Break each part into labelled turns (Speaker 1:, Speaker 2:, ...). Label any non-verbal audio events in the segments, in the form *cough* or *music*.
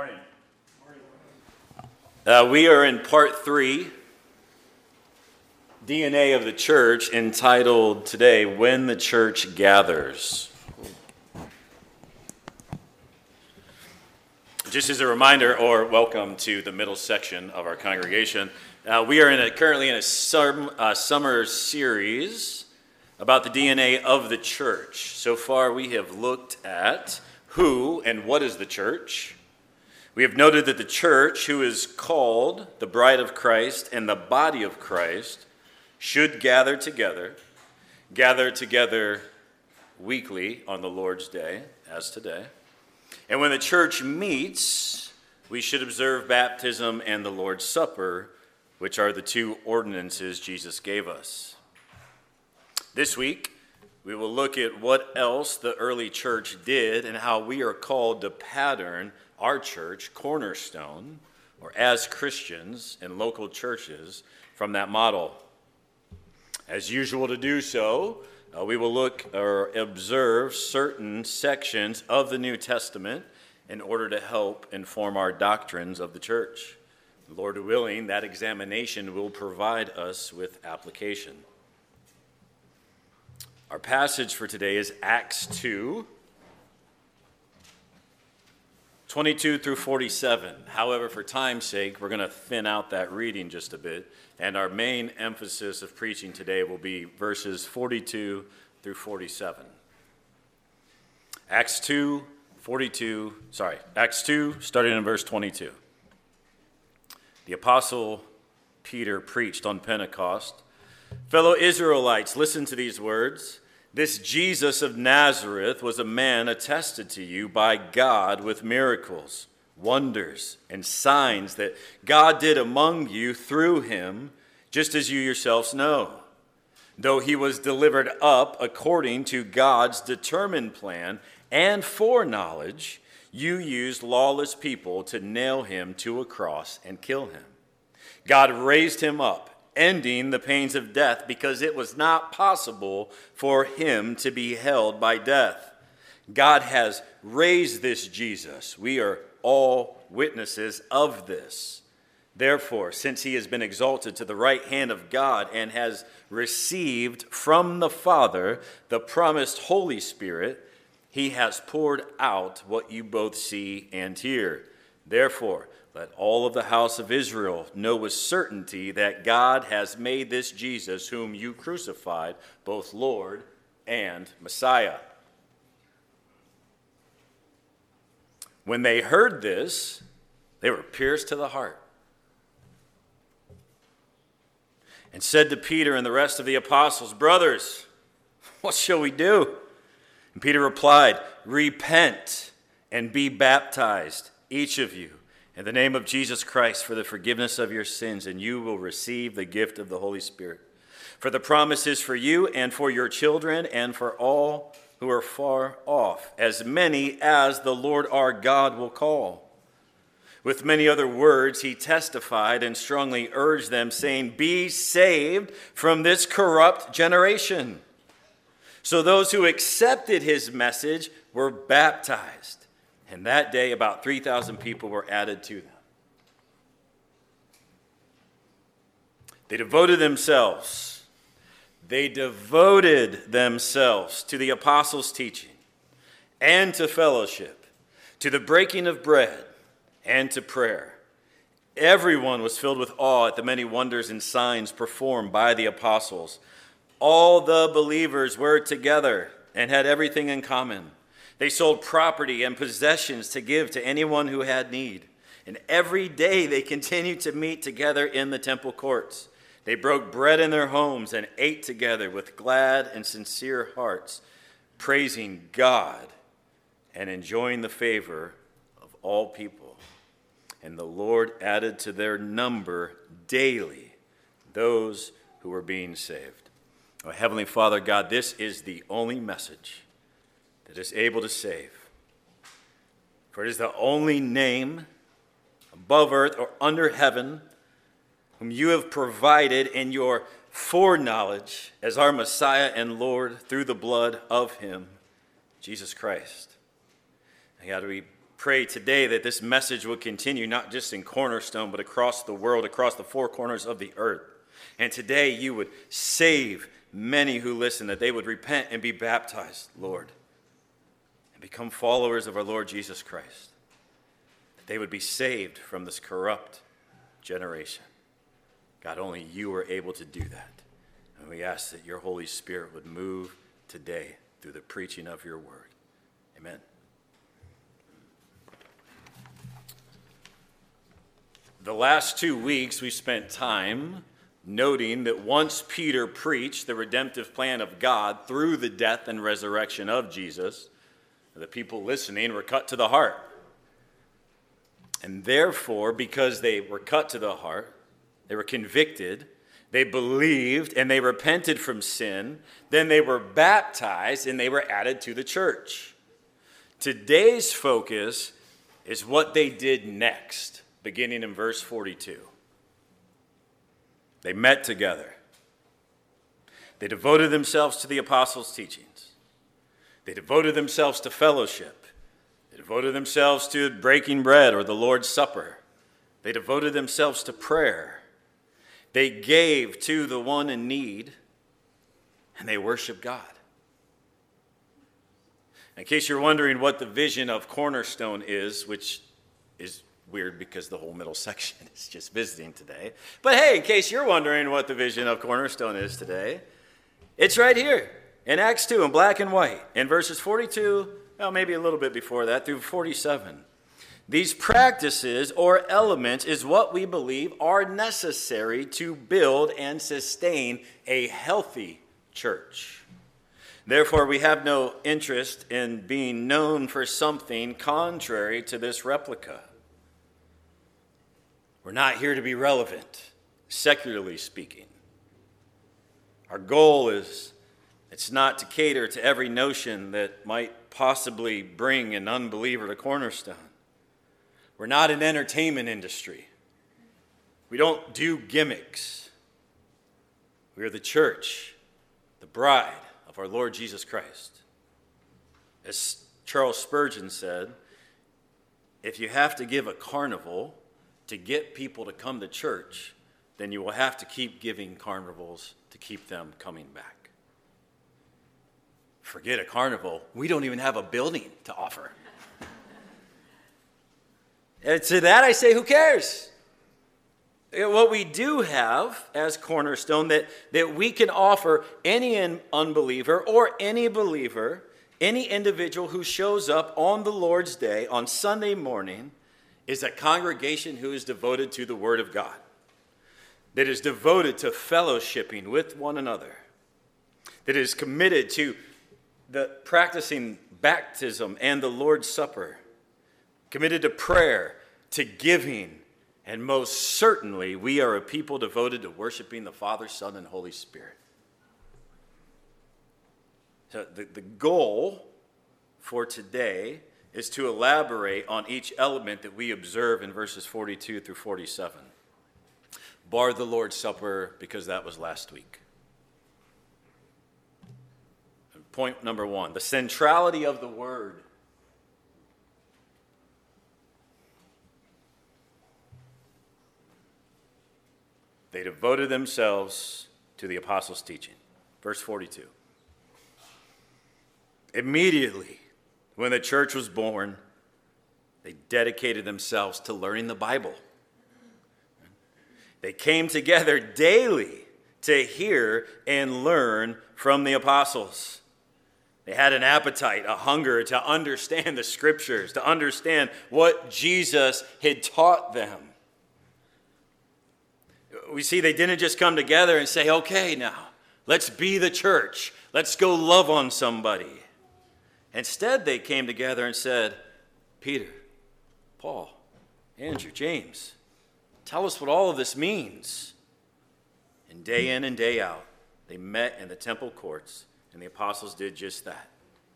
Speaker 1: morning. Uh, we are in part three, DNA of the Church, entitled today, When the Church Gathers. Just as a reminder, or welcome to the middle section of our congregation, uh, we are in a, currently in a sum, uh, summer series about the DNA of the church. So far, we have looked at who and what is the church. We have noted that the church, who is called the bride of Christ and the body of Christ, should gather together, gather together weekly on the Lord's day, as today. And when the church meets, we should observe baptism and the Lord's Supper, which are the two ordinances Jesus gave us. This week, we will look at what else the early church did and how we are called to pattern our church, Cornerstone, or as Christians in local churches, from that model. As usual to do so, uh, we will look or observe certain sections of the New Testament in order to help inform our doctrines of the church. Lord willing, that examination will provide us with application. Our passage for today is Acts 2, 22 through 47. However, for time's sake, we're going to thin out that reading just a bit, and our main emphasis of preaching today will be verses 42 through 47. Acts 2, 42, sorry, Acts 2, starting in verse 22. The Apostle Peter preached on Pentecost. Fellow Israelites, listen to these words. This Jesus of Nazareth was a man attested to you by God with miracles, wonders, and signs that God did among you through him, just as you yourselves know. Though he was delivered up according to God's determined plan and foreknowledge, you used lawless people to nail him to a cross and kill him. God raised him up ending the pains of death because it was not possible for him to be held by death. God has raised this Jesus. We are all witnesses of this. Therefore, since he has been exalted to the right hand of God and has received from the Father the promised Holy Spirit, he has poured out what you both see and hear. Therefore, let all of the house of Israel know with certainty that God has made this Jesus, whom you crucified, both Lord and Messiah. When they heard this, they were pierced to the heart and said to Peter and the rest of the apostles, Brothers, what shall we do? And Peter replied, Repent and be baptized, each of you in the name of Jesus Christ for the forgiveness of your sins, and you will receive the gift of the Holy Spirit. For the promise is for you and for your children and for all who are far off, as many as the Lord our God will call. With many other words, he testified and strongly urged them, saying, Be saved from this corrupt generation. So those who accepted his message were baptized. And that day, about 3,000 people were added to them. They devoted themselves. They devoted themselves to the apostles' teaching and to fellowship, to the breaking of bread and to prayer. Everyone was filled with awe at the many wonders and signs performed by the apostles. All the believers were together and had everything in common. They sold property and possessions to give to anyone who had need. And every day they continued to meet together in the temple courts. They broke bread in their homes and ate together with glad and sincere hearts, praising God and enjoying the favor of all people. And the Lord added to their number daily those who were being saved. Oh, Heavenly Father, God, this is the only message that is able to save. For it is the only name above earth or under heaven whom you have provided in your foreknowledge as our Messiah and Lord through the blood of him, Jesus Christ. And God, we pray today that this message will continue not just in Cornerstone, but across the world, across the four corners of the earth. And today you would save many who listen, that they would repent and be baptized, Lord, and become followers of our Lord Jesus Christ. That they would be saved from this corrupt generation. God, only you are able to do that. And we ask that your Holy Spirit would move today through the preaching of your word. Amen. The last two weeks, we spent time noting that once Peter preached the redemptive plan of God through the death and resurrection of Jesus, the people listening were cut to the heart. And therefore, because they were cut to the heart, they were convicted, they believed, and they repented from sin. Then they were baptized and they were added to the church. Today's focus is what they did next, beginning in verse 42. They met together. They devoted themselves to the apostles' teachings. They devoted themselves to fellowship. They devoted themselves to breaking bread or the Lord's Supper. They devoted themselves to prayer. They gave to the one in need, and they worshiped God. In case you're wondering what the vision of Cornerstone is, which is weird because the whole middle *laughs* section is just visiting today. But hey, in case you're wondering what the vision of Cornerstone is today, it's right here in Acts 2 in black and white, in verses 42, well, maybe a little bit before that, through 47. These practices or elements is what we believe are necessary to build and sustain a healthy church. Therefore, we have no interest in being known for something contrary to this replica. We're not here to be relevant, secularly speaking. Our goal is it's not to cater to every notion that might possibly bring an unbeliever to Cornerstone. We're not an entertainment industry. We don't do gimmicks. We are the church, the bride of our Lord Jesus Christ. As Charles Spurgeon said, if you have to give a carnival to get people to come to church, then you will have to keep giving carnivals to keep them coming back. Forget a carnival, we don't even have a building to offer. And to that I say, who cares? What we do have as cornerstone that, that we can offer any unbeliever or any believer, any individual who shows up on the Lord's day, on Sunday morning, is a congregation who is devoted to the Word of God, that is devoted to fellowshipping with one another, that is committed to the practicing baptism and the Lord's Supper committed to prayer, to giving, and most certainly, we are a people devoted to worshiping the Father, Son, and Holy Spirit. So, the, the goal for today is to elaborate on each element that we observe in verses 42 through 47. Bar the Lord's Supper because that was last week. Point number one the centrality of the Word They devoted themselves to the apostles' teaching. Verse 42. Immediately, when the church was born, they dedicated themselves to learning the Bible. They came together daily to hear and learn from the apostles. They had an appetite, a hunger to understand the scriptures, to understand what Jesus had taught them we see they didn't just come together and say, okay, now, let's be the church. Let's go love on somebody. Instead, they came together and said, Peter, Paul, Andrew, James, tell us what all of this means. And day in and day out, they met in the temple courts, and the apostles did just that.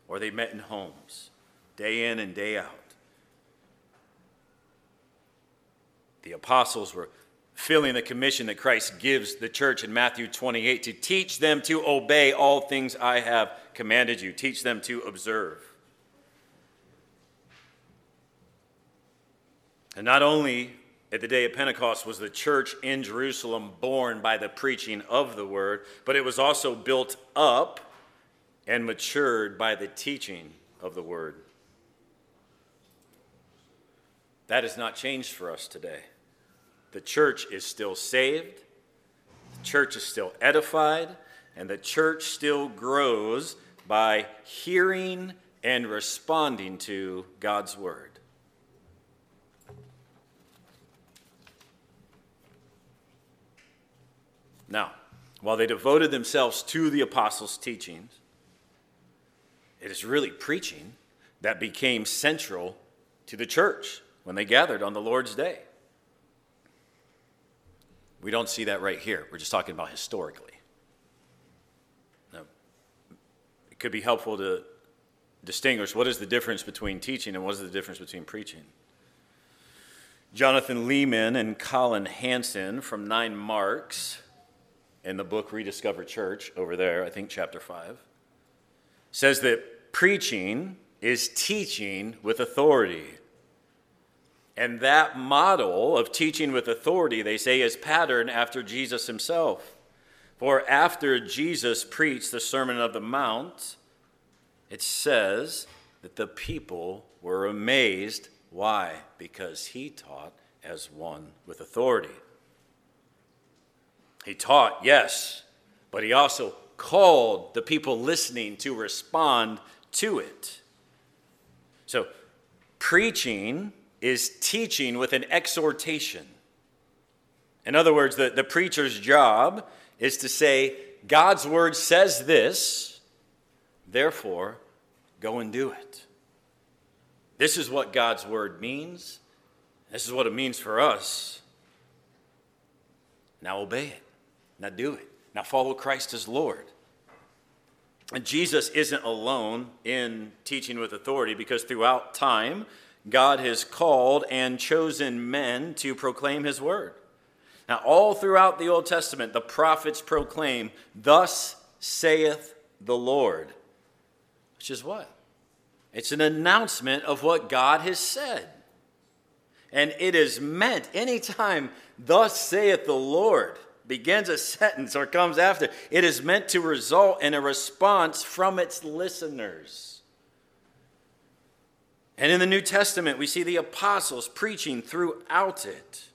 Speaker 1: Or they met in homes, day in and day out. The apostles were filling the commission that Christ gives the church in Matthew 28 to teach them to obey all things I have commanded you, teach them to observe. And not only at the day of Pentecost was the church in Jerusalem born by the preaching of the word, but it was also built up and matured by the teaching of the word. That has not changed for us today. The church is still saved, the church is still edified, and the church still grows by hearing and responding to God's word. Now, while they devoted themselves to the apostles' teachings, it is really preaching that became central to the church when they gathered on the Lord's day. We don't see that right here. We're just talking about historically. Now, it could be helpful to distinguish what is the difference between teaching and what is the difference between preaching. Jonathan Leeman and Collin Hansen from Nine Marks in the book Rediscover Church over there, I think chapter 5, says that preaching is teaching with authority. And that model of teaching with authority, they say, is patterned after Jesus himself. For after Jesus preached the Sermon of the Mount, it says that the people were amazed. Why? Because he taught as one with authority. He taught, yes, but he also called the people listening to respond to it. So, preaching is teaching with an exhortation. In other words, the, the preacher's job is to say, God's word says this, therefore, go and do it. This is what God's word means. This is what it means for us. Now obey it. Now do it. Now follow Christ as Lord. And Jesus isn't alone in teaching with authority because throughout time, God has called and chosen men to proclaim his word. Now, all throughout the Old Testament, the prophets proclaim, Thus saith the Lord, which is what? It's an announcement of what God has said. And it is meant anytime, Thus saith the Lord, begins a sentence or comes after, it is meant to result in a response from its listeners. And in the New Testament, we see the apostles preaching throughout it.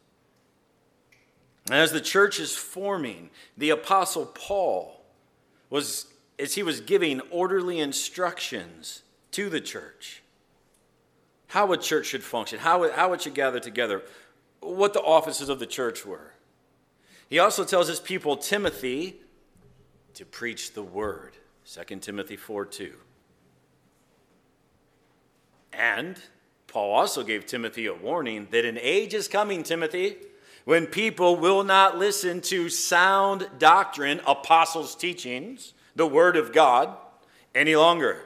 Speaker 1: As the church is forming, the apostle Paul was, as he was giving orderly instructions to the church, how a church should function, how, how it should gather together, what the offices of the church were. He also tells his people, Timothy, to preach the word. 2 Timothy 4 2. And Paul also gave Timothy a warning that an age is coming, Timothy, when people will not listen to sound doctrine, apostles' teachings, the word of God, any longer.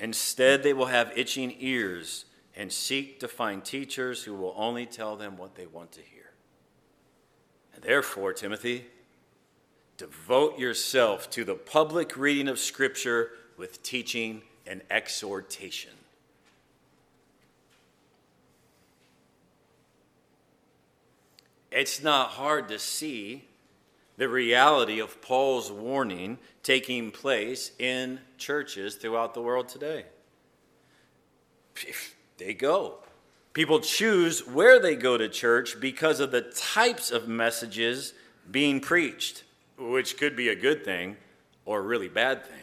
Speaker 1: Instead, they will have itching ears and seek to find teachers who will only tell them what they want to hear. Therefore, Timothy, devote yourself to the public reading of Scripture with teaching and exhortation. It's not hard to see the reality of Paul's warning taking place in churches throughout the world today. They go People choose where they go to church because of the types of messages being preached, which could be a good thing or a really bad thing.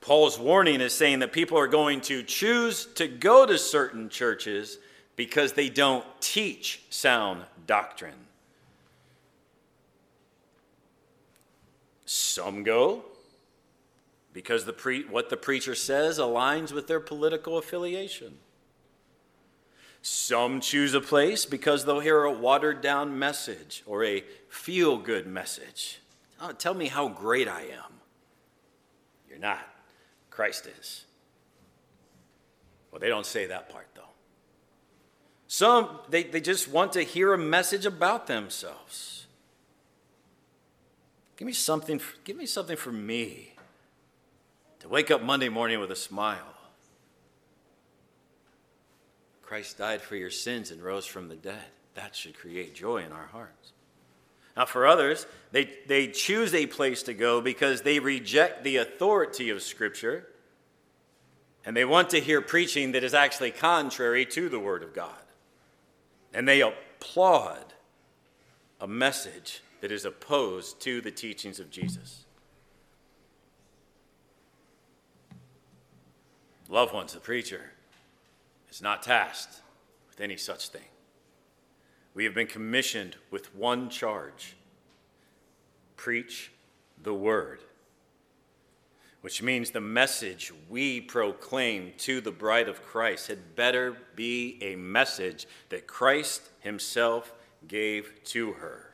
Speaker 1: Paul's warning is saying that people are going to choose to go to certain churches because they don't teach sound doctrine. Some go because the pre- what the preacher says aligns with their political affiliation. Some choose a place because they'll hear a watered down message or a feel good message. Oh, tell me how great I am. You're not. Christ is. Well, they don't say that part, though. Some, they, they just want to hear a message about themselves. Give me something, give me something for me wake up Monday morning with a smile. Christ died for your sins and rose from the dead. That should create joy in our hearts. Now, for others, they, they choose a place to go because they reject the authority of Scripture and they want to hear preaching that is actually contrary to the Word of God. And they applaud a message that is opposed to the teachings of Jesus. Loved ones, the preacher is not tasked with any such thing. We have been commissioned with one charge preach the word, which means the message we proclaim to the bride of Christ had better be a message that Christ himself gave to her.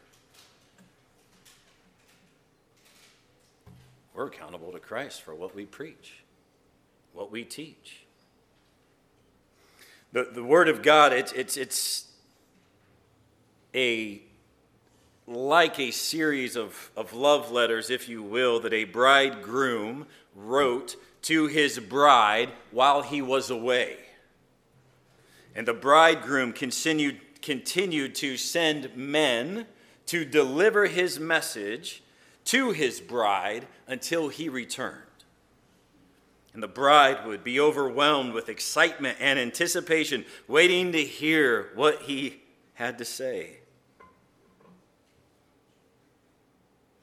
Speaker 1: We're accountable to Christ for what we preach, what we teach. The, the Word of God, it's, it's, it's a like a series of, of love letters, if you will, that a bridegroom wrote to his bride while he was away. And the bridegroom continued, continued to send men to deliver his message to his bride until he returned. And the bride would be overwhelmed with excitement and anticipation, waiting to hear what he had to say.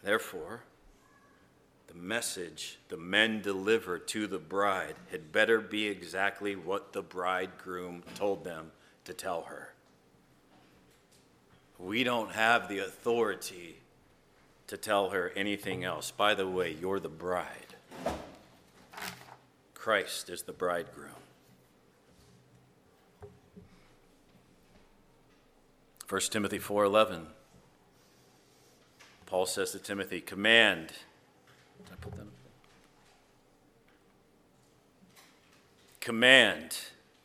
Speaker 1: Therefore, the message the men deliver to the bride had better be exactly what the bridegroom told them to tell her. We don't have the authority to tell her anything else. By the way, you're the bride. Christ is the bridegroom. 1 Timothy 4:11 Paul says to Timothy, command. Command,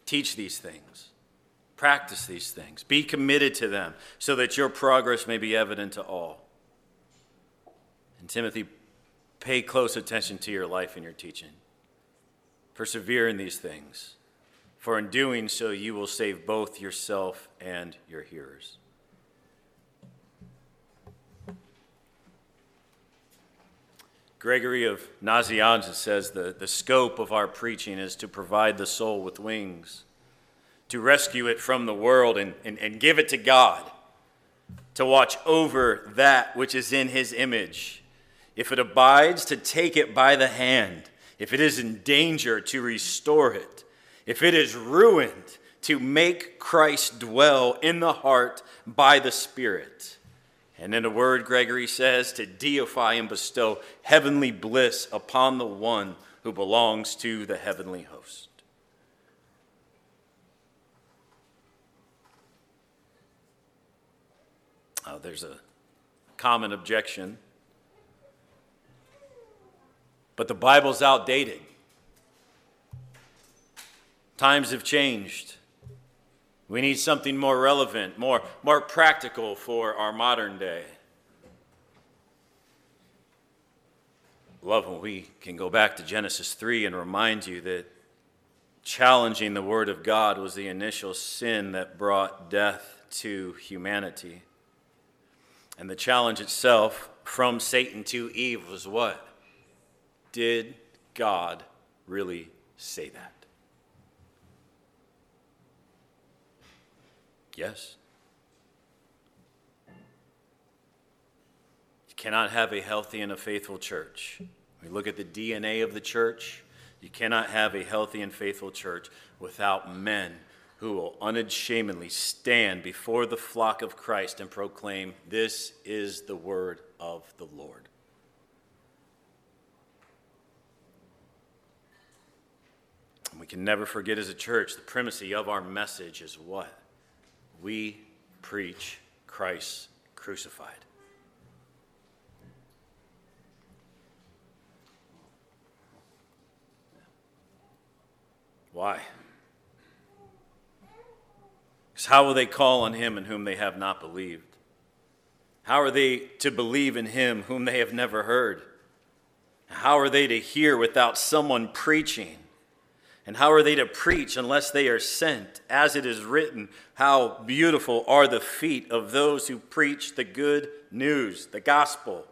Speaker 1: teach these things, practice these things, be committed to them, so that your progress may be evident to all. And Timothy, pay close attention to your life and your teaching. Persevere in these things, for in doing so, you will save both yourself and your hearers. Gregory of Nazianzus says the, the scope of our preaching is to provide the soul with wings, to rescue it from the world and, and, and give it to God, to watch over that which is in his image if it abides, to take it by the hand. If it is in danger, to restore it. If it is ruined, to make Christ dwell in the heart by the Spirit. And in a word, Gregory says, to deify and bestow heavenly bliss upon the one who belongs to the heavenly host. Oh, there's a common objection but the Bible's outdated. Times have changed. We need something more relevant, more, more practical for our modern day. Love when we can go back to Genesis 3 and remind you that challenging the Word of God was the initial sin that brought death to humanity. And the challenge itself from Satan to Eve was what? Did God really say that? Yes. You cannot have a healthy and a faithful church. We look at the DNA of the church. You cannot have a healthy and faithful church without men who will unashamedly stand before the flock of Christ and proclaim, This is the word of the Lord. And we can never forget as a church the primacy of our message is what? We preach Christ crucified. Why? Because how will they call on him in whom they have not believed? How are they to believe in him whom they have never heard? How are they to hear without someone preaching? And how are they to preach unless they are sent? As it is written, how beautiful are the feet of those who preach the good news, the gospel.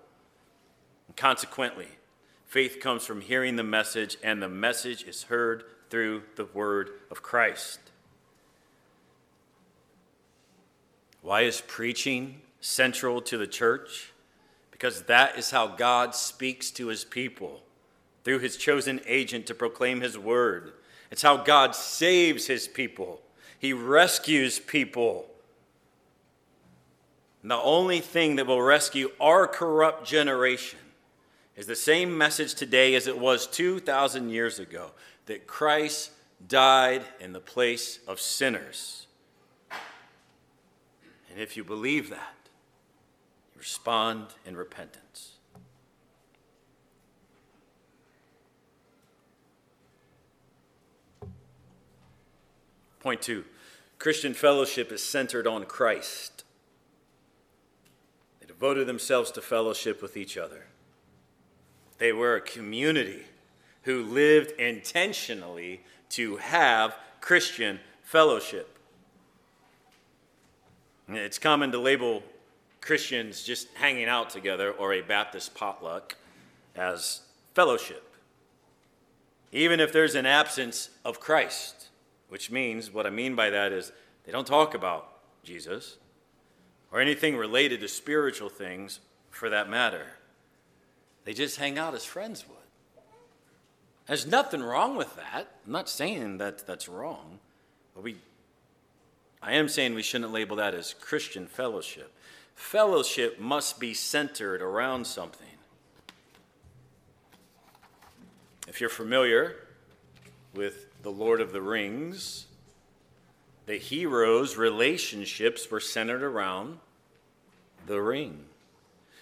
Speaker 1: And consequently, faith comes from hearing the message, and the message is heard through the word of Christ. Why is preaching central to the church? Because that is how God speaks to his people through his chosen agent to proclaim his word. It's how God saves his people, he rescues people. And the only thing that will rescue our corrupt generation is the same message today as it was 2,000 years ago that Christ died in the place of sinners. And if you believe that, respond in repentance. Point two Christian fellowship is centered on Christ. They devoted themselves to fellowship with each other. They were a community who lived intentionally to have Christian fellowship. It's common to label Christians just hanging out together or a Baptist potluck as fellowship, even if there's an absence of Christ which means what I mean by that is they don't talk about Jesus or anything related to spiritual things for that matter. They just hang out as friends would. There's nothing wrong with that. I'm not saying that that's wrong, but we I am saying we shouldn't label that as Christian fellowship. Fellowship must be centered around something. If you're familiar with the Lord of the Rings, the heroes' relationships were centered around the ring.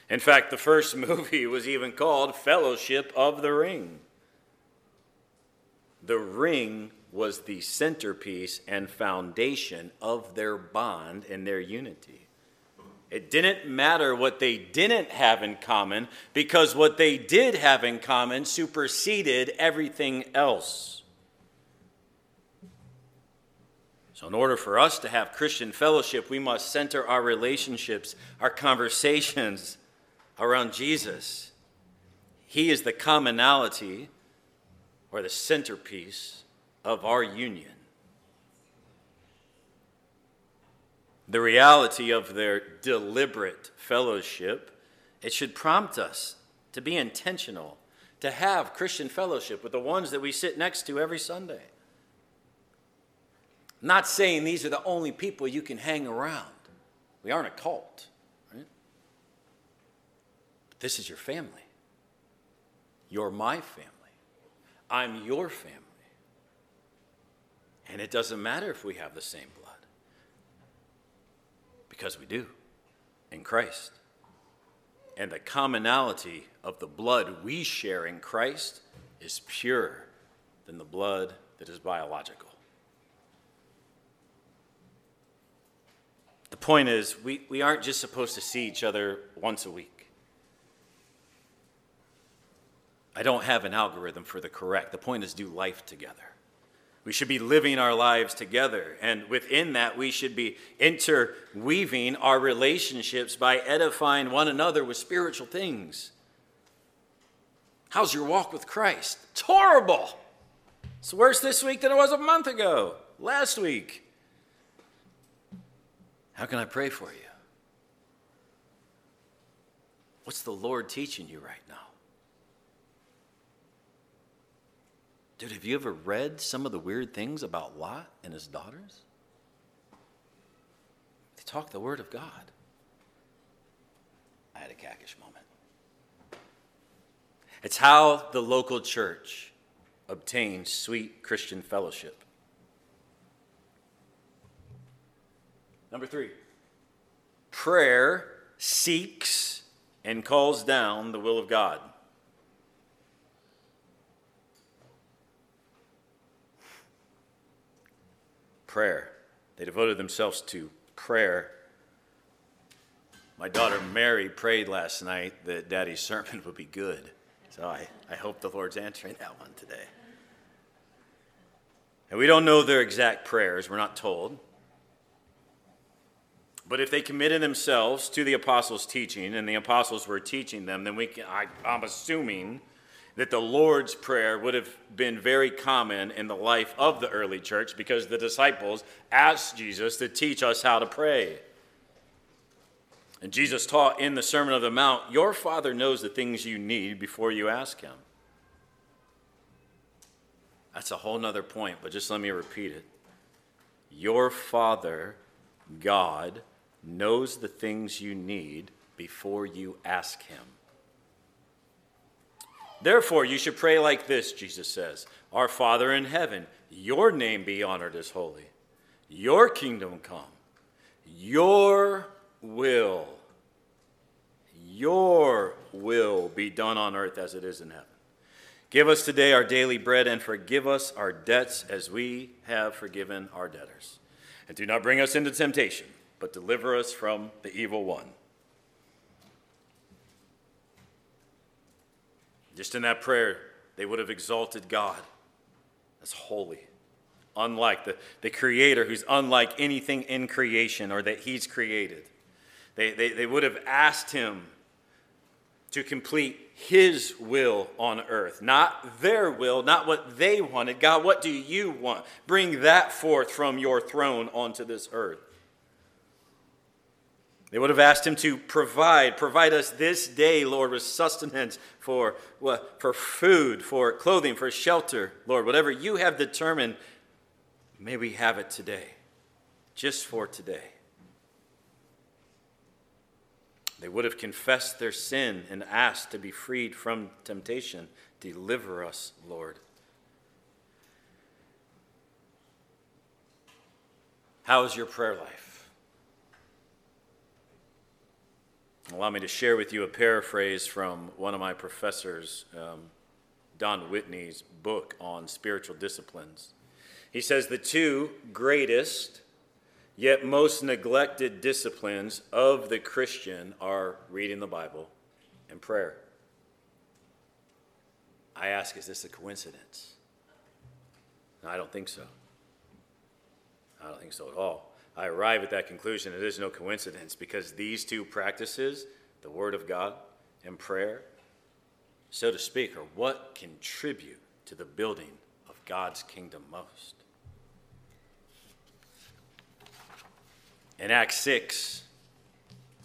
Speaker 1: In fact, the first *laughs* movie was even called Fellowship of the Ring. The ring was the centerpiece and foundation of their bond and their unity. It didn't matter what they didn't have in common because what they did have in common superseded everything else. So, in order for us to have Christian fellowship, we must center our relationships, our conversations around Jesus. He is the commonality or the centerpiece of our union. The reality of their deliberate fellowship, it should prompt us to be intentional, to have Christian fellowship with the ones that we sit next to every Sunday not saying these are the only people you can hang around. We aren't a cult, right? But this is your family. You're my family. I'm your family. And it doesn't matter if we have the same blood, because we do in Christ. And the commonality of the blood we share in Christ is purer than the blood that is biological. The point is, we, we aren't just supposed to see each other once a week. I don't have an algorithm for the correct. The point is, do life together. We should be living our lives together. And within that, we should be interweaving our relationships by edifying one another with spiritual things. How's your walk with Christ? It's horrible. It's worse this week than it was a month ago, last week. How can I pray for you? What's the Lord teaching you right now? Dude, have you ever read some of the weird things about Lot and his daughters? They talk the word of God. I had a cakish moment. It's how the local church obtains sweet Christian fellowship. Number three, prayer seeks and calls down the will of God. Prayer. They devoted themselves to prayer. My daughter Mary prayed last night that Daddy's *laughs* sermon would be good. So I, I hope the Lord's answering that one today. And we don't know their exact prayers, we're not told. But if they committed themselves to the apostles' teaching and the apostles were teaching them, then we can, I, I'm assuming that the Lord's Prayer would have been very common in the life of the early church because the disciples asked Jesus to teach us how to pray. And Jesus taught in the Sermon of the Mount, Your Father knows the things you need before you ask Him. That's a whole nother point, but just let me repeat it. Your Father, God, knows the things you need before you ask Him. Therefore, you should pray like this, Jesus says Our Father in heaven, your name be honored as holy, your kingdom come, your will, your will be done on earth as it is in heaven. Give us today our daily bread and forgive us our debts as we have forgiven our debtors. And do not bring us into temptation, but deliver us from the evil one. Just in that prayer, they would have exalted God as holy, unlike the, the Creator who's unlike anything in creation or that He's created. They, they, they would have asked Him to complete His will on earth, not their will, not what they wanted. God, what do you want? Bring that forth from your throne onto this earth. They would have asked him to provide, provide us this day, Lord, with sustenance for, for food, for clothing, for shelter. Lord, whatever you have determined, may we have it today, just for today. They would have confessed their sin and asked to be freed from temptation. Deliver us, Lord. How is your prayer life? Allow me to share with you a paraphrase from one of my professors, um, Don Whitney's book on spiritual disciplines. He says the two greatest yet most neglected disciplines of the Christian are reading the Bible and prayer. I ask, is this a coincidence? I don't think so. I don't think so at all. I arrive at that conclusion. It is no coincidence because these two practices, the Word of God and prayer, so to speak, are what contribute to the building of God's kingdom most. In Acts 6,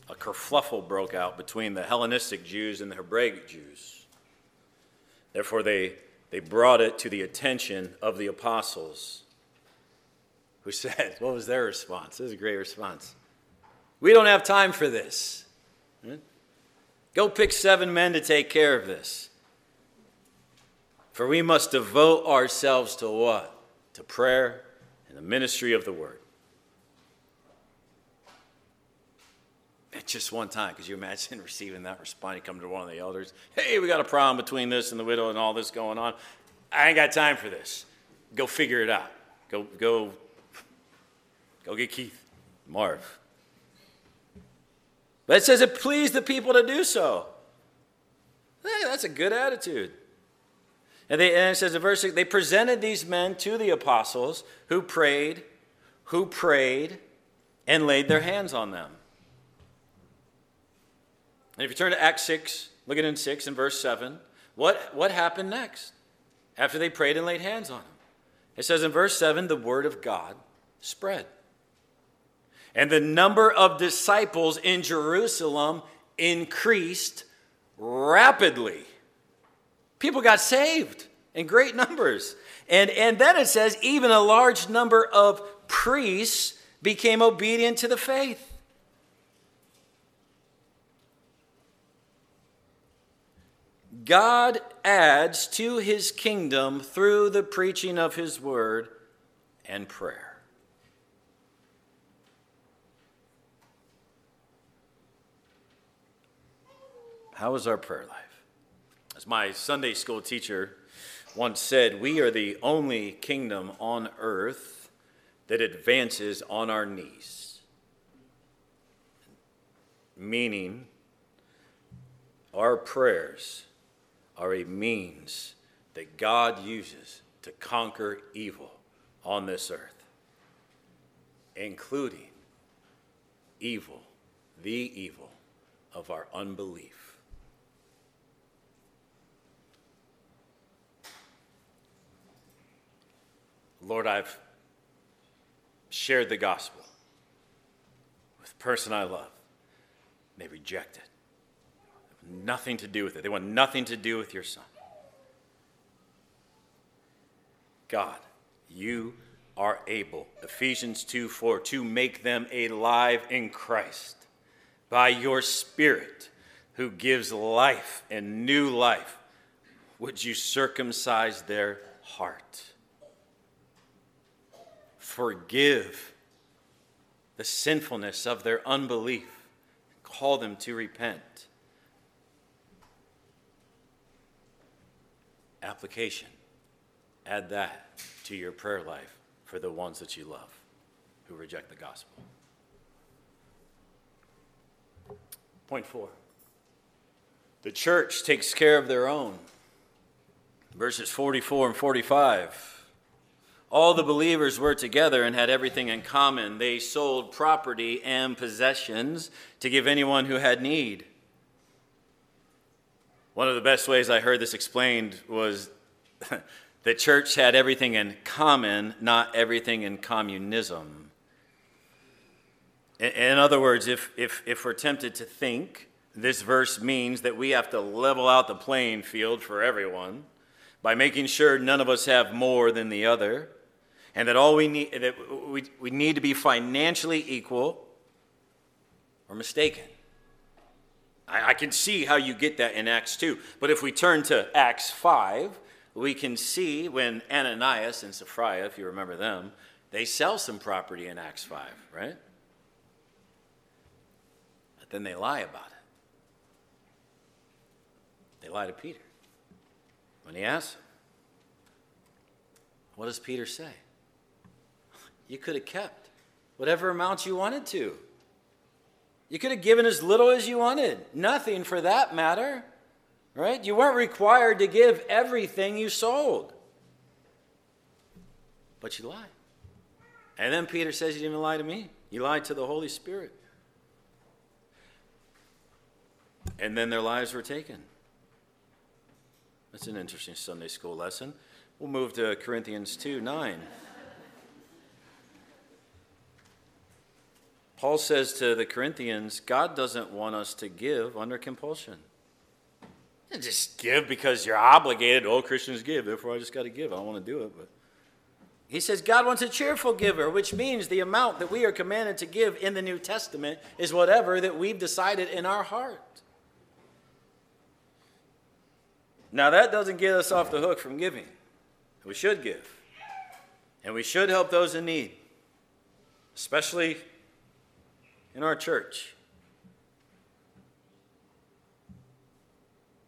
Speaker 1: a kerfluffle broke out between the Hellenistic Jews and the Hebraic Jews. Therefore, they, they brought it to the attention of the apostles who said, What was their response? This is a great response. We don't have time for this. Hmm? Go pick seven men to take care of this. For we must devote ourselves to what? To prayer and the ministry of the word. At just one time, because you imagine *laughs* receiving that response, you come to one of the elders, hey, we got a problem between this and the widow and all this going on. I ain't got time for this. Go figure it out. Go, go Go get Keith, Marv. But it says it pleased the people to do so. Hey, that's a good attitude. And, they, and it says in verse 6 they presented these men to the apostles who prayed, who prayed, and laid their hands on them. And if you turn to Acts 6, look at in 6 and verse 7, what, what happened next after they prayed and laid hands on them? It says in verse 7 the word of God spread. And the number of disciples in Jerusalem increased rapidly. People got saved in great numbers. And, and then it says, even a large number of priests became obedient to the faith. God adds to his kingdom through the preaching of his word and prayer. How is our prayer life? As my Sunday school teacher once said, we are the only kingdom on earth that advances on our knees. Meaning, our prayers are a means that God uses to conquer evil on this earth, including evil, the evil of our unbelief. Lord, I've shared the gospel with a person I love. They reject it. Nothing to do with it. They want nothing to do with your son. God, you are able, Ephesians 2 4, to make them alive in Christ by your Spirit who gives life and new life. Would you circumcise their heart? Forgive the sinfulness of their unbelief. Call them to repent. Application add that to your prayer life for the ones that you love who reject the gospel. Point four the church takes care of their own. Verses 44 and 45. All the believers were together and had everything in common. They sold property and possessions to give anyone who had need. One of the best ways I heard this explained was *laughs* the church had everything in common, not everything in communism. In other words, if, if, if we're tempted to think this verse means that we have to level out the playing field for everyone by making sure none of us have more than the other, and that all we need, that we, we need to be financially equal, or mistaken. I, I can see how you get that in Acts 2. But if we turn to Acts 5, we can see when Ananias and Sapphira, if you remember them, they sell some property in Acts 5, right? But then they lie about it. They lie to Peter. When he asks them, what does Peter say? You could have kept whatever amount you wanted to. You could have given as little as you wanted, nothing for that matter. Right? You weren't required to give everything you sold. But you lied. And then Peter says, You didn't even lie to me. You lied to the Holy Spirit. And then their lives were taken. That's an interesting Sunday school lesson. We'll move to Corinthians 2 9. Paul says to the Corinthians, God doesn't want us to give under compulsion. Just give because you're obligated. All Christians give, therefore I just got to give. I don't want to do it, but he says God wants a cheerful giver, which means the amount that we are commanded to give in the New Testament is whatever that we've decided in our heart. Now, that doesn't get us off the hook from giving. We should give. And we should help those in need, especially in our church.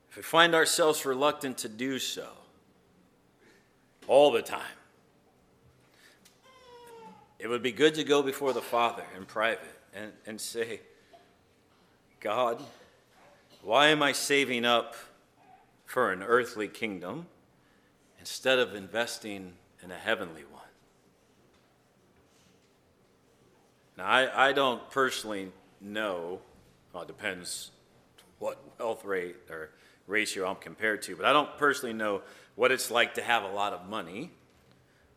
Speaker 1: If we find ourselves reluctant to do so all the time, it would be good to go before the Father in private and, and say, God, why am I saving up for an earthly kingdom instead of investing in a heavenly one? Now, I, I don't personally know, well, it depends what wealth rate or ratio I'm compared to, but I don't personally know what it's like to have a lot of money.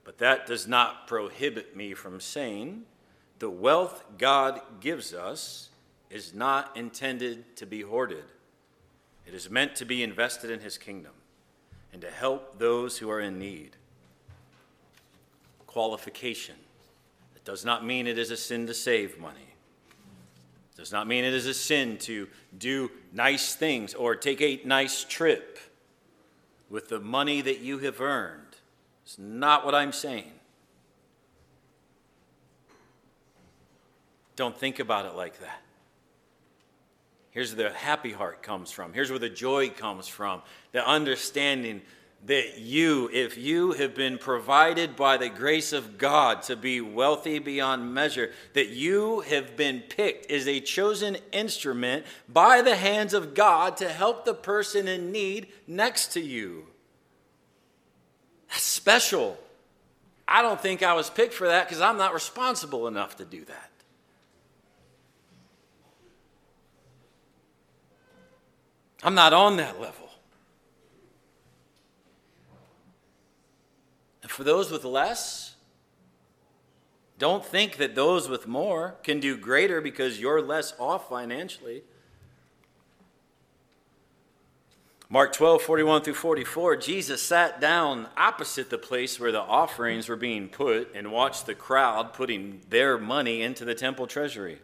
Speaker 1: But that does not prohibit me from saying the wealth God gives us is not intended to be hoarded. It is meant to be invested in His kingdom and to help those who are in need. Qualification. It does not mean it is a sin to save money. Does not mean it is a sin to do nice things or take a nice trip with the money that you have earned. It's not what I'm saying. Don't think about it like that. Here's where the happy heart comes from. Here's where the joy comes from. The understanding that you, if you have been provided by the grace of God to be wealthy beyond measure, that you have been picked as a chosen instrument by the hands of God to help the person in need next to you. That's special. I don't think I was picked for that because I'm not responsible enough to do that. I'm not on that level. And for those with less, don't think that those with more can do greater because you're less off financially. Mark 12, 41 through 44, Jesus sat down opposite the place where the offerings were being put and watched the crowd putting their money into the temple treasury.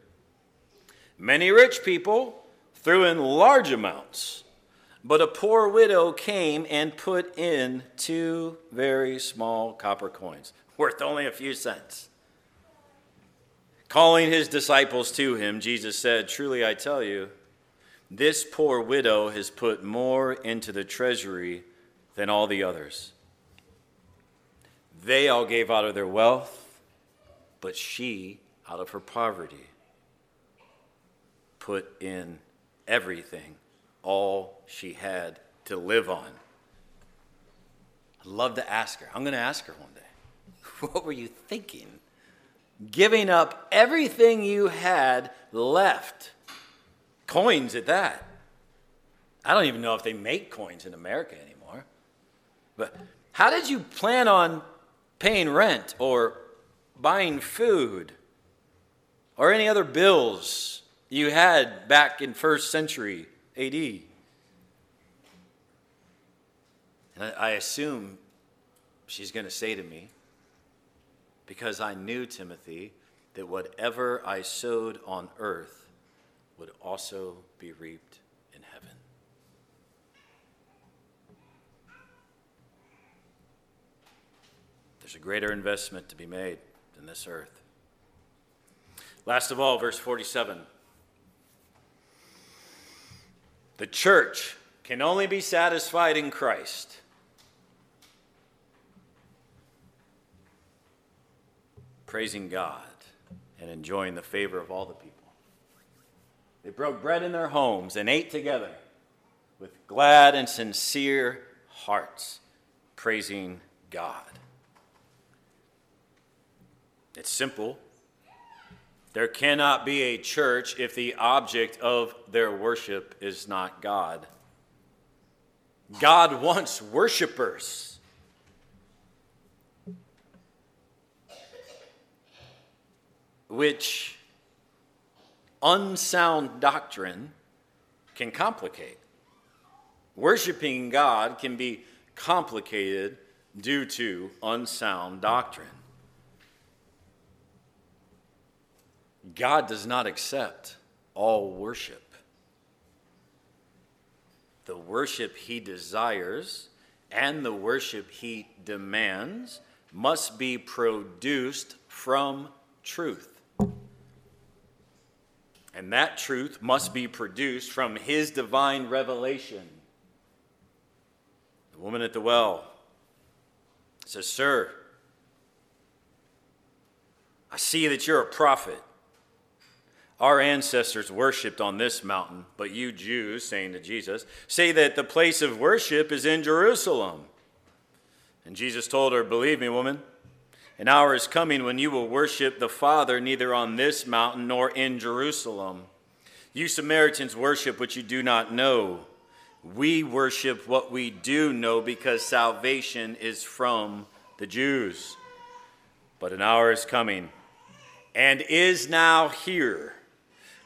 Speaker 1: Many rich people threw in large amounts, but a poor widow came and put in two very small copper coins, worth only a few cents. Calling his disciples to him, Jesus said, Truly I tell you, this poor widow has put more into the treasury than all the others. They all gave out of their wealth, but she, out of her poverty, put in everything, all she had to live on. I'd love to ask her. I'm going to ask her one day. *laughs* What were you thinking? Giving up everything you had left Coins at that. I don't even know if they make coins in America anymore. But how did you plan on paying rent or buying food or any other bills you had back in first century AD? And I assume she's going to say to me, because I knew Timothy, that whatever I sowed on earth, would also be reaped in heaven. There's a greater investment to be made than this earth. Last of all, verse 47. The church can only be satisfied in Christ. Praising God and enjoying the favor of all the people. They broke bread in their homes and ate together with glad and sincere hearts, praising God. It's simple. There cannot be a church if the object of their worship is not God. God wants worshipers. Which unsound doctrine can complicate. Worshiping God can be complicated due to unsound doctrine. God does not accept all worship. The worship he desires and the worship he demands must be produced from truth. And that truth must be produced from his divine revelation. The woman at the well says, Sir, I see that you're a prophet. Our ancestors worshiped on this mountain, but you Jews, saying to Jesus, say that the place of worship is in Jerusalem. And Jesus told her, Believe me, woman. An hour is coming when you will worship the Father neither on this mountain nor in Jerusalem. You Samaritans worship what you do not know. We worship what we do know because salvation is from the Jews. But an hour is coming and is now here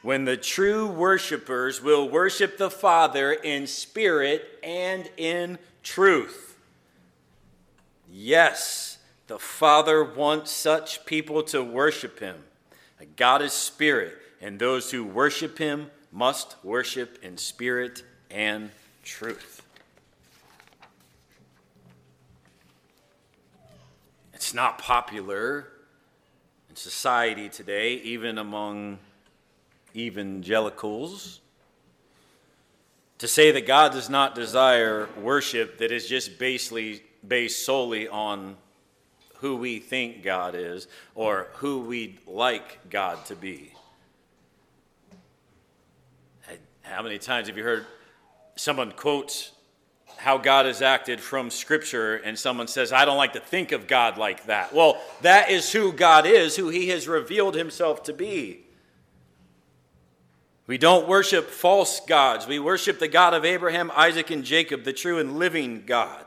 Speaker 1: when the true worshipers will worship the Father in spirit and in truth. Yes the Father wants such people to worship him. God is spirit, and those who worship him must worship in spirit and truth. It's not popular in society today, even among evangelicals, to say that God does not desire worship that is just basically based solely on who we think God is or who we'd like God to be. How many times have you heard someone quotes how God has acted from Scripture, and someone says, I don't like to think of God like that. Well, that is who God is, who He has revealed Himself to be. We don't worship false gods. We worship the God of Abraham, Isaac, and Jacob, the true and living God.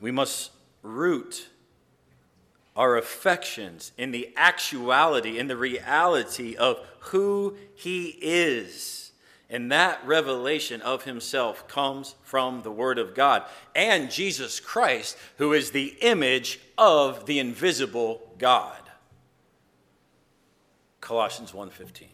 Speaker 1: We must root our affections in the actuality, in the reality of who He is. And that revelation of Himself comes from the Word of God and Jesus Christ, who is the image of the invisible God. Colossians 1:15.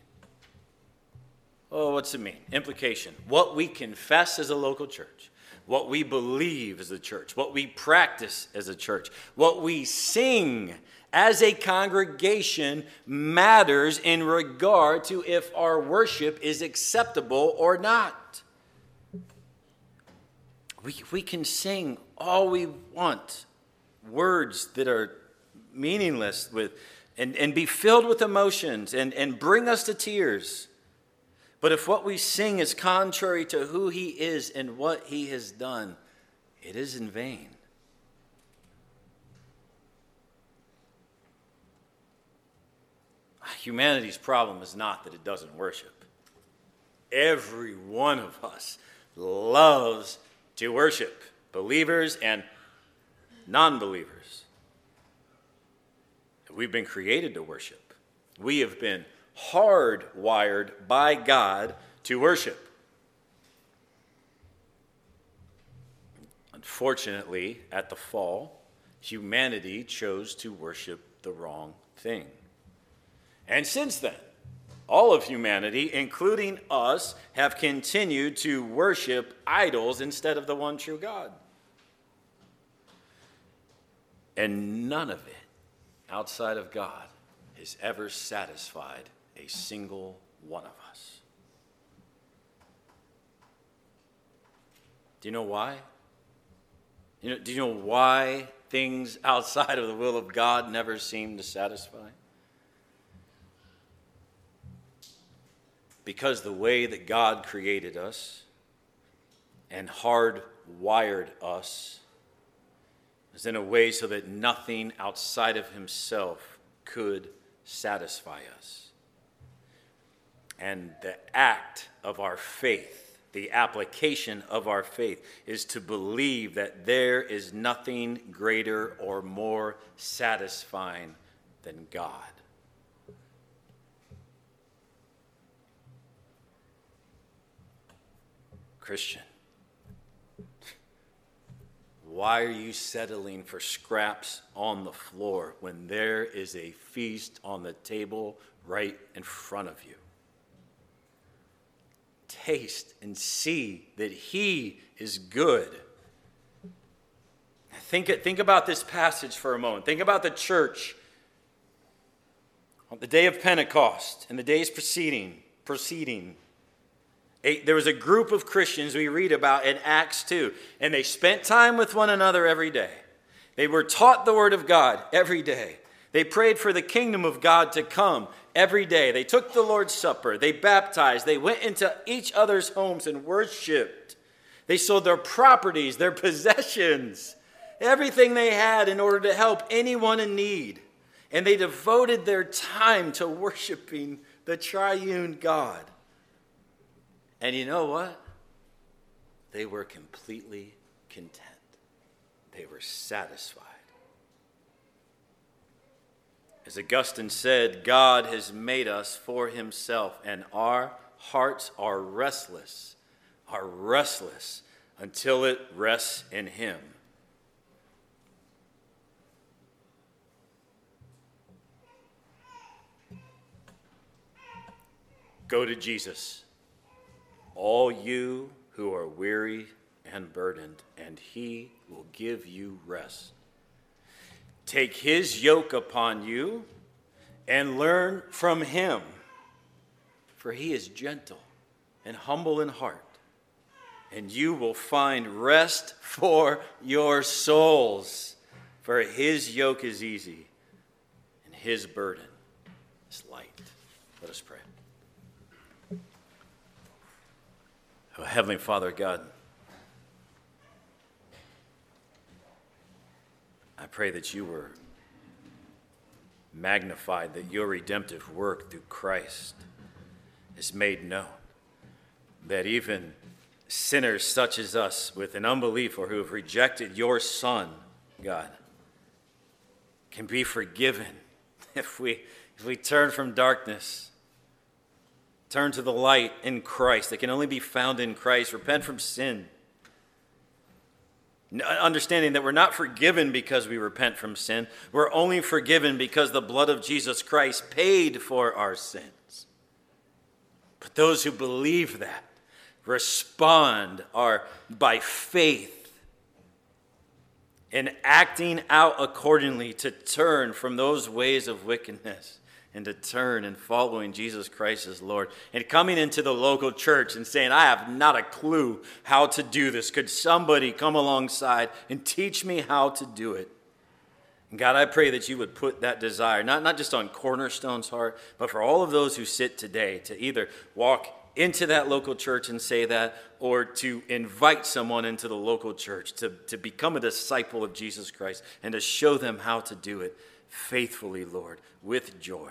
Speaker 1: Oh, what's it mean? Implication. What we confess as a local church, what we believe as a church, what we practice as a church, what we sing as a congregation matters in regard to if our worship is acceptable or not. We, we can sing all we want, words that are meaningless with and, and be filled with emotions and, and bring us to tears. But if what we sing is contrary to who He is and what He has done, it is in vain. Humanity's problem is not that it doesn't worship. Every one of us loves to worship, believers and non believers. We've been created to worship. We have been hardwired by God to worship. Unfortunately, at the fall, humanity chose to worship the wrong thing. And since then, all of humanity, including us, have continued to worship idols instead of the one true God. And none of it outside of God has ever satisfied a single one of us. Do you know why? You know, do you know why things outside of the will of God never seem to satisfy? Because the way that God created us and hardwired us is in a way so that nothing outside of himself could satisfy us. And the act of our faith, the application of our faith, is to believe that there is nothing greater or more satisfying than God. Christian, why are you settling for scraps on the floor when there is a feast on the table right in front of you? Taste and see that He is good. Think, think about this passage for a moment. Think about the church on the day of Pentecost and the days preceding, preceding a, there was a group of Christians we read about in Acts 2, and they spent time with one another every day. They were taught the Word of God every day. They prayed for the kingdom of God to come every day. They took the Lord's Supper. They baptized. They went into each other's homes and worshiped. They sold their properties, their *laughs* possessions, everything they had in order to help anyone in need. And they devoted their time to worshiping the triune God. And you know what? They were completely content, they were satisfied. As Augustine said, God has made us for himself, and our hearts are restless, are restless until it rests in him. Go to Jesus all you who are weary and burdened, and he will give you rest. Take his yoke upon you and learn from him, for he is gentle and humble in heart, and you will find rest for your souls. For his yoke is easy and his burden is light. Let us pray. Oh, Heavenly Father, God, I pray that you were magnified, that your redemptive work through Christ is made known, that even sinners such as us with an unbelief or who have rejected your Son, God, can be forgiven *laughs* if we, if we turn from darkness, turn to the light in Christ that can only be found in Christ, repent from sin. Uh, understanding that we're not forgiven because we repent from sin, we're only forgiven because the blood of Jesus Christ paid for our sins. But those who believe that respond are by faith and acting out accordingly to turn from those ways of wickedness and to turn and following Jesus Christ as Lord and coming into the local church and saying, I have not a clue how to do this. Could somebody come alongside and teach me how to do it? And God, I pray that you would put that desire, not, not just on Cornerstone's heart, but for all of those who sit today to either walk into that local church and say that, or to invite someone into the local church to, to become a disciple of Jesus Christ and to show them how to do it faithfully, Lord, with joy.